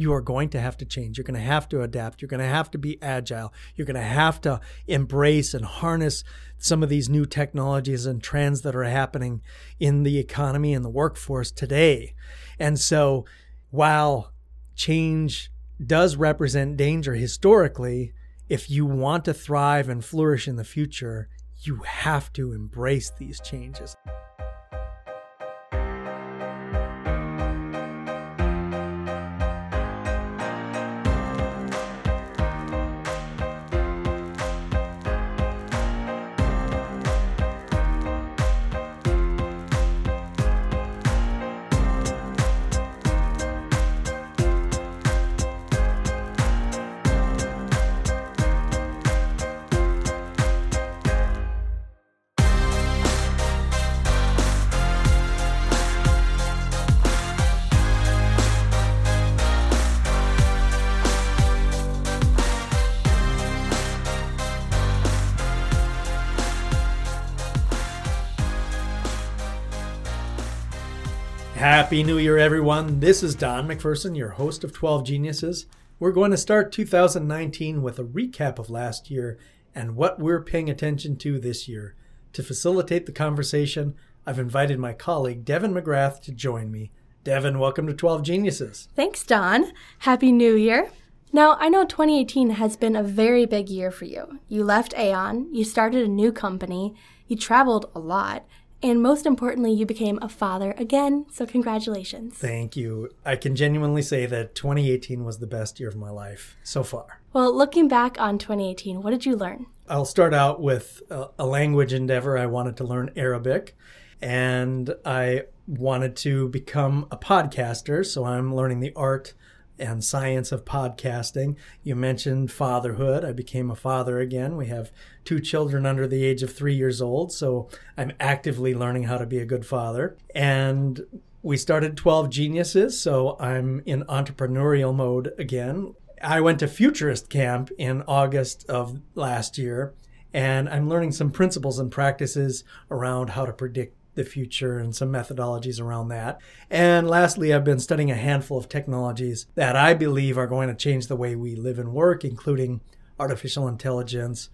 you are going to have to change. You're going to have to adapt. You're going to have to be agile. You're going to have to embrace and harness some of these new technologies and trends that are happening in the economy and the workforce today. And so while change does represent danger historically, if you want to thrive and flourish in the future, you have to embrace these changes. Happy New Year, everyone. This is Don MacPherson, your host of 12 Geniuses. We're going to start 2019 with a recap of last year and what we're paying attention to this year. To facilitate the conversation, I've invited my colleague, Devon McGrath, to join me. Devon, welcome to 12 Geniuses. Thanks, Don. Happy New Year. Now, I know 2018 has been a very big year for you. You left Aon, you started a new company, you traveled a lot, and most importantly, you became a father again. So, congratulations. Thank you. I can genuinely say that 2018 was the best year of my life so far. Well, looking back on 2018, what did you learn? I'll start out with a, a language endeavor. I wanted to learn Arabic and I wanted to become a podcaster. So, I'm learning the art and science of podcasting. You mentioned fatherhood. I became a father again. We have two children under the age of three years old, so I'm actively learning how to be a good father. And we started 12 Geniuses, so I'm in entrepreneurial mode again. I went to Futurist Camp in August of last year, and I'm learning some principles and practices around how to predict the future and some methodologies around that. And lastly, I've been studying a handful of technologies that I believe are going to change the way we live and work, including artificial intelligence,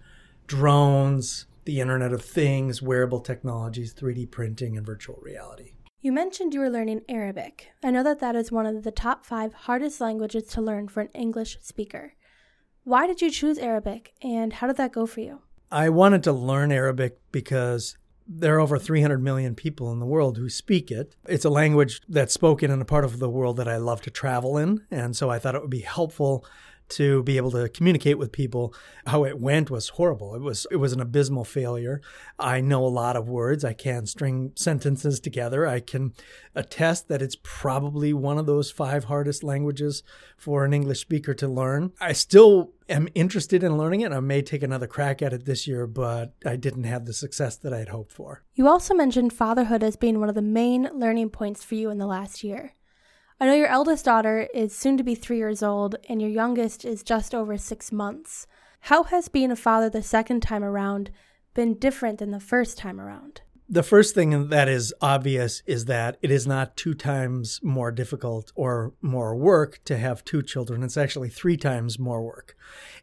drones, the Internet of Things, wearable technologies, 3D printing, and virtual reality. You mentioned you were learning Arabic. I know that that is one of the top five hardest languages to learn for an English speaker. Why did you choose Arabic, and how did that go for you? I wanted to learn Arabic because there are over 300 million people in the world who speak it. It's a language that's spoken in a part of the world that I love to travel in. And so I thought it would be helpful to be able to communicate with people. How it went was horrible. It was it was an abysmal failure. I know a lot of words. I can string sentences together. I can attest that it's probably one of those five hardest languages for an English speaker to learn. I still am interested in learning it. I may take another crack at it this year, but I didn't have the success that I'd hoped for. You also mentioned fatherhood as being one of the main learning points for you in the last year. I know your eldest daughter is soon to be three years old, and your youngest is just over six months. How has being a father the second time around been different than the first time around? The first thing that is obvious is that it is not two times more difficult or more work to have two children. It's actually three times more work.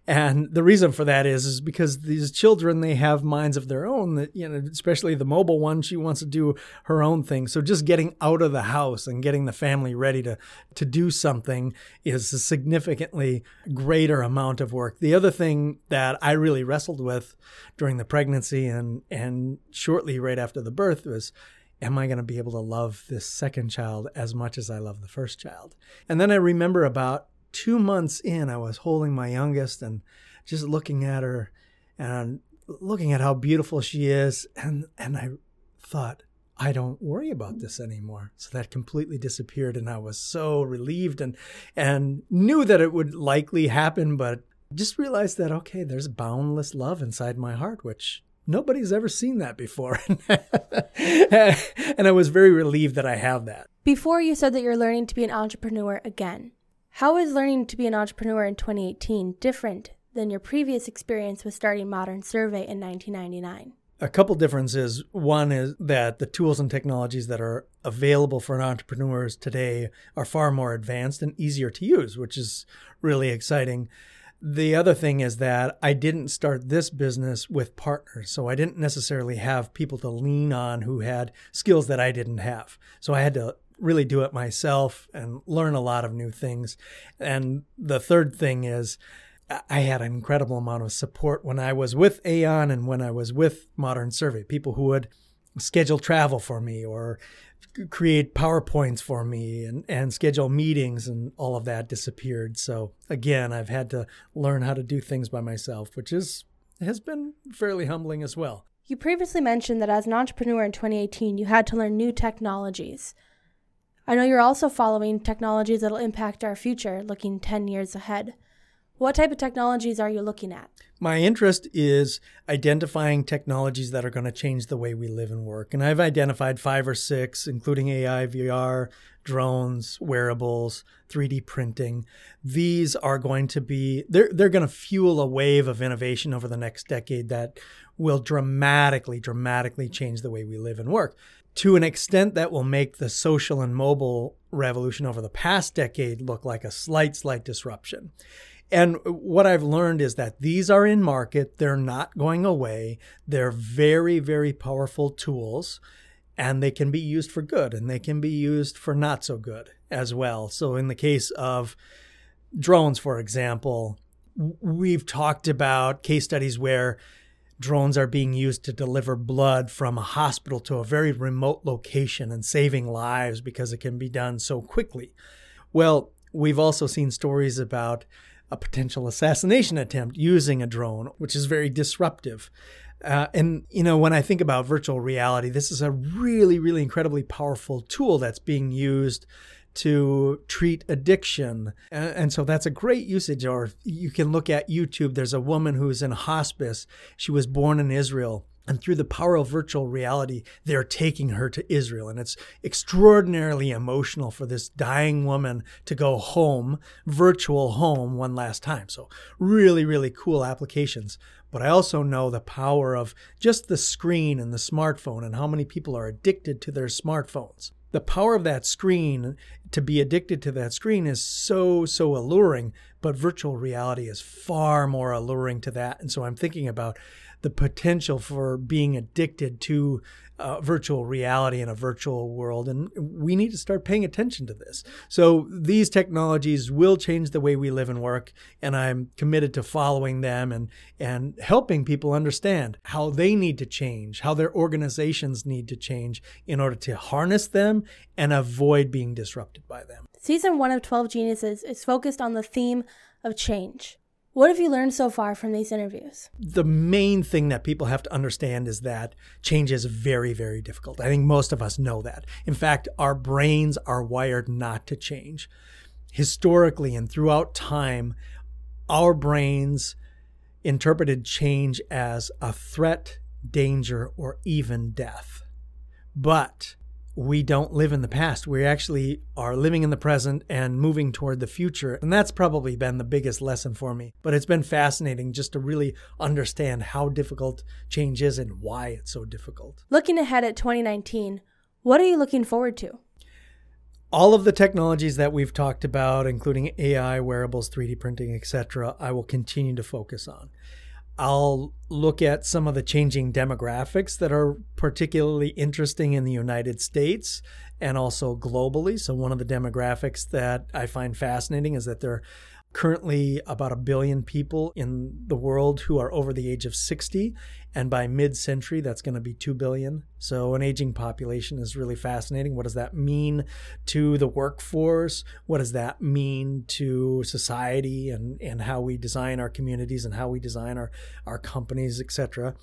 And the reason for that is is because these children they have minds of their own that you know especially the mobile one she wants to do her own thing. So just getting out of the house and getting the family ready to to do something is a significantly greater amount of work. The other thing that I really wrestled with during the pregnancy and and shortly right after the birth was am I going to be able to love this second child as much as I love the first child? And then I remember about two months in, I was holding my youngest and just looking at her and looking at how beautiful she is. And, and I thought, I don't worry about this anymore. So that completely disappeared. And I was so relieved and, and knew that it would likely happen, but just realized that, okay, there's boundless love inside my heart, which nobody's ever seen that before. and I was very relieved that I have that. Before you said that you're learning to be an entrepreneur again. How is learning to be an entrepreneur in 2018 different than your previous experience with starting Modern Survey in 1999? a couple differences. One is that the tools and technologies that are available for entrepreneurs today are far more advanced and easier to use, which is really exciting. The other thing is that I didn't start this business with partners. So I didn't necessarily have people to lean on who had skills that I didn't have. So I had to really do it myself and learn a lot of new things. And the third thing is, I had an incredible amount of support when I was with Aon and when I was with Modern Survey. People who would schedule travel for me or create PowerPoints for me and, and schedule meetings and all of that disappeared. So again, I've had to learn how to do things by myself, which is has been fairly humbling as well. You previously mentioned that as an entrepreneur in 2018, you had to learn new technologies. I know you're also following technologies that'll impact our future, looking 10 years ahead. What type of technologies are you looking at? My interest is identifying technologies that are going to change the way we live and work. And I've identified five or six, including AI, VR, drones, wearables, 3D printing. These are going to be, they're, they're going to fuel a wave of innovation over the next decade that will dramatically, dramatically change the way we live and work to an extent that will make the social and mobile revolution over the past decade look like a slight, slight disruption. And what I've learned is that these are in market, they're not going away. They're very, very powerful tools, and they can be used for good and they can be used for not so good as well. So, in the case of drones, for example, we've talked about case studies where drones are being used to deliver blood from a hospital to a very remote location and saving lives because it can be done so quickly. Well, we've also seen stories about a potential assassination attempt using a drone, which is very disruptive. Uh, and, you know, when I think about virtual reality, this is a really, really incredibly powerful tool that's being used to treat addiction. And, so that's a great usage. Or you can look at YouTube. There's a woman who's in hospice. She was born in Israel. And through the power of virtual reality, they're taking her to Israel. And it's extraordinarily emotional for this dying woman to go home, virtual home, one last time. So, really, really cool applications. But I also know the power of just the screen and the smartphone and how many people are addicted to their smartphones. The power of that screen, to be addicted to that screen, is so, so alluring. But virtual reality is far more alluring to that. And so I'm thinking about the potential for being addicted to uh, virtual reality in a virtual world. And we need to start paying attention to this. So these technologies will change the way we live and work. And I'm committed to following them and, and helping people understand how they need to change, how their organizations need to change in order to harness them and avoid being disrupted by them. Season one of 12 Geniuses is focused on the theme of change. What have you learned so far from these interviews? The main thing that people have to understand is that change is very, very difficult. I think most of us know that. In fact, our brains are wired not to change. Historically and throughout time, our brains interpreted change as a threat, danger, or even death. But we don't live in the past. We actually are living in the present and moving toward the future. And that's probably been the biggest lesson for me. But it's been fascinating just to really understand how difficult change is and why it's so difficult. Looking ahead at 2019, what are you looking forward to? All of the technologies that we've talked about, including AI, wearables, 3D printing, etc., I will continue to focus on. I'll look at some of the changing demographics that are particularly interesting in the United States and also globally. So, one of the demographics that I find fascinating is that there currently about a billion people in the world who are over the age of 60 and by mid-century that's going to be 2 billion. So an aging population is really fascinating. What does that mean to the workforce? What does that mean to society and, and how we design our communities and how we design our, our companies etc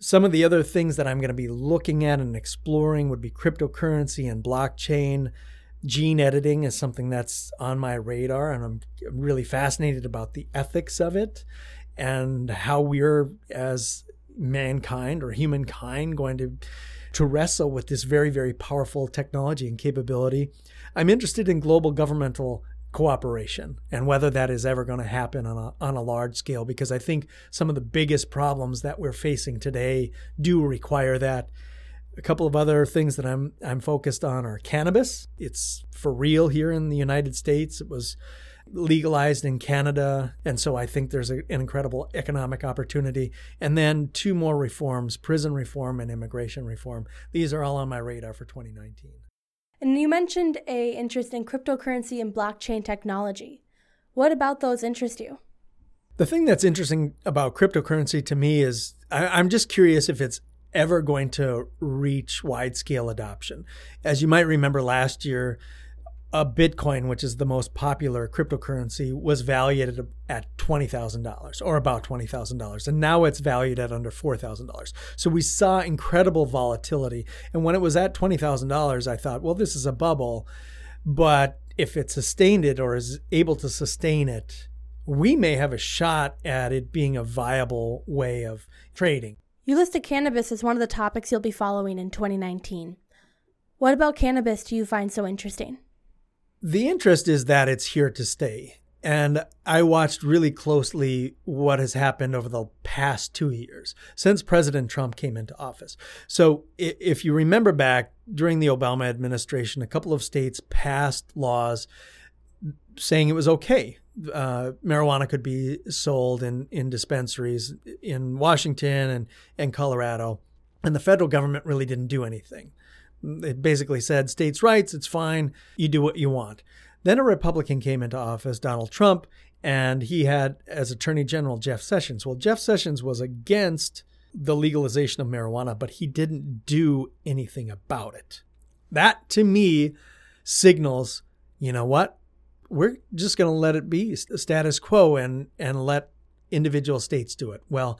some of the other things that i'm going to be looking at and exploring would be cryptocurrency and blockchain gene editing is something that's on my radar, and I'm really fascinated about the ethics of it and how we're, as mankind or humankind, going to to wrestle with this very, very powerful technology and capability. I'm interested in global governmental cooperation and whether that is ever going to happen on a, on a large scale because I think some of the biggest problems that we're facing today do require that. A couple of other things that I'm I'm focused on are cannabis. It's for real here in the United States. It was legalized in Canada, and so I think there's a, an incredible economic opportunity. And then two more reforms: prison reform and immigration reform. These are all on my radar for 2019. And you mentioned a interest in cryptocurrency and blockchain technology. What about those interest you? The thing that's interesting about cryptocurrency to me is I, am just curious if it's ever going to reach wide scale adoption. As you might remember last year, a Bitcoin, which is the most popular cryptocurrency, was valued at $20,000 or about $20,000. And now it's valued at under $4,000. So we saw incredible volatility. And when it was at $20,000, I thought, well, this is a bubble. But if it sustained it or is able to sustain it, we may have a shot at it being a viable way of trading. You listed cannabis as one of the topics you'll be following in 2019. What about cannabis do you find so interesting? The interest is that it's here to stay. And I watched really closely what has happened over the past two years since President Trump came into office. So, if you remember back during the Obama administration, a couple of states passed laws saying it was okay. Uh, marijuana could be sold in, in dispensaries in Washington and, and Colorado. And the federal government really didn't do anything. It basically said states' rights, it's fine, you do what you want. Then a Republican came into office, Donald Trump, and he had as Attorney General Jeff Sessions. Well, Jeff Sessions was against the legalization of marijuana, but he didn't do anything about it. That to me signals, you know what? We're just going to let it be status quo and and let individual states do it. Well,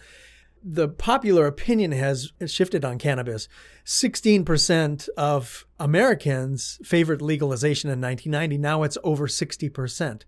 the popular opinion has shifted on cannabis. 16% of Americans favored legalization in 1990. Now it's over 60%.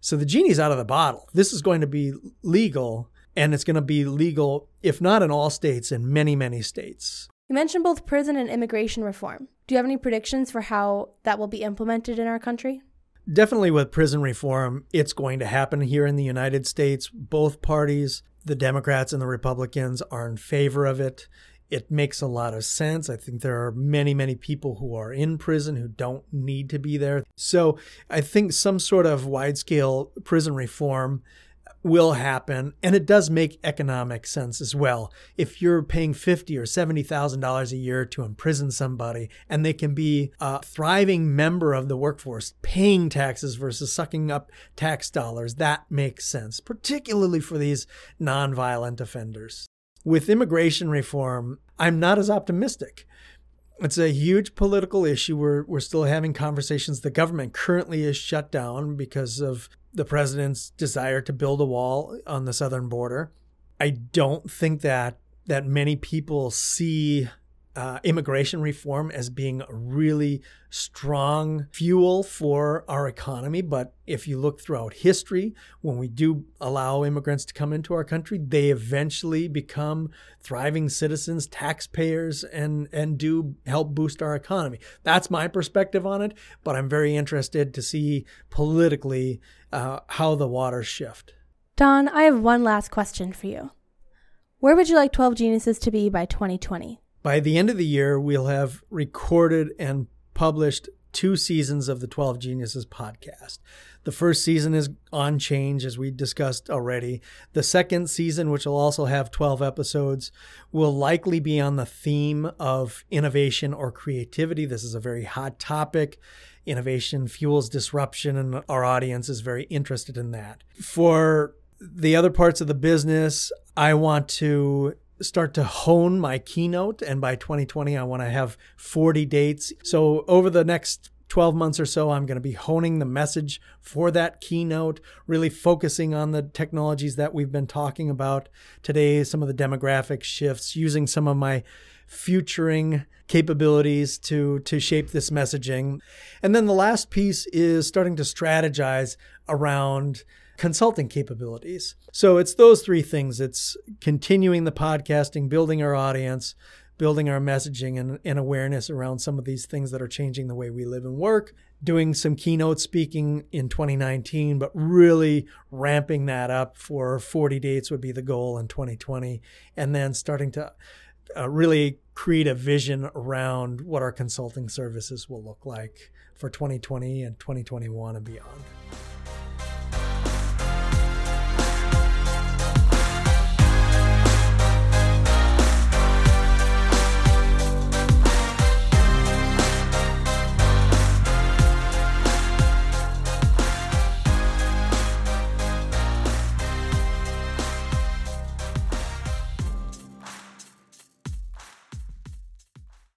So the genie's out of the bottle. This is going to be legal, and it's going to be legal, if not in all states, in many, many states. You mentioned both prison and immigration reform. Do you have any predictions for how that will be implemented in our country? Definitely with prison reform, it's going to happen here in the United States. Both parties the Democrats and the Republicans are in favor of it. It makes a lot of sense. I think there are many, many people who are in prison who don't need to be there. So I think some sort of wide scale prison reform will happen and it does make economic sense as well if you're paying 50 or 70 thousand dollars a year to imprison somebody and they can be a thriving member of the workforce paying taxes versus sucking up tax dollars that makes sense particularly for these nonviolent offenders with immigration reform i'm not as optimistic it's a huge political issue. We're, we're still having conversations. The government currently is shut down because of the president's desire to build a wall on the southern border. I don't think that that many people see uh, immigration reform as being a really strong fuel for our economy. But if you look throughout history, when we do allow immigrants to come into our country, they eventually become thriving citizens, taxpayers, and, and do help boost our economy. That's my perspective on it. But I'm very interested to see politically uh, how the waters shift. Don, I have one last question for you. Where would you like 12 Geniuses to be by 2020? By the end of the year, we'll have recorded and published two seasons of the 12 Geniuses podcast. The first season is on change, as we discussed already. The second season, which will also have 12 episodes, will likely be on the theme of innovation or creativity. This is a very hot topic. Innovation fuels disruption, and our audience is very interested in that. For the other parts of the business, I want to start to hone my keynote. And by 2020, I want to have 40 dates. So over the next 12 months or so, I'm going to be honing the message for that keynote, really focusing on the technologies that we've been talking about today, some of the demographic shifts, using some of my futuring capabilities to to shape this messaging. And then the last piece is starting to strategize around consulting capabilities. So it's those three things. It's continuing the podcasting, building our audience, building our messaging and, and, awareness around some of these things that are changing the way we live and work, doing some keynote speaking in 2019, but really ramping that up for 40 dates would be the goal in 2020. And then starting to uh, really create a vision around what our consulting services will look like for 2020 and 2021 and beyond.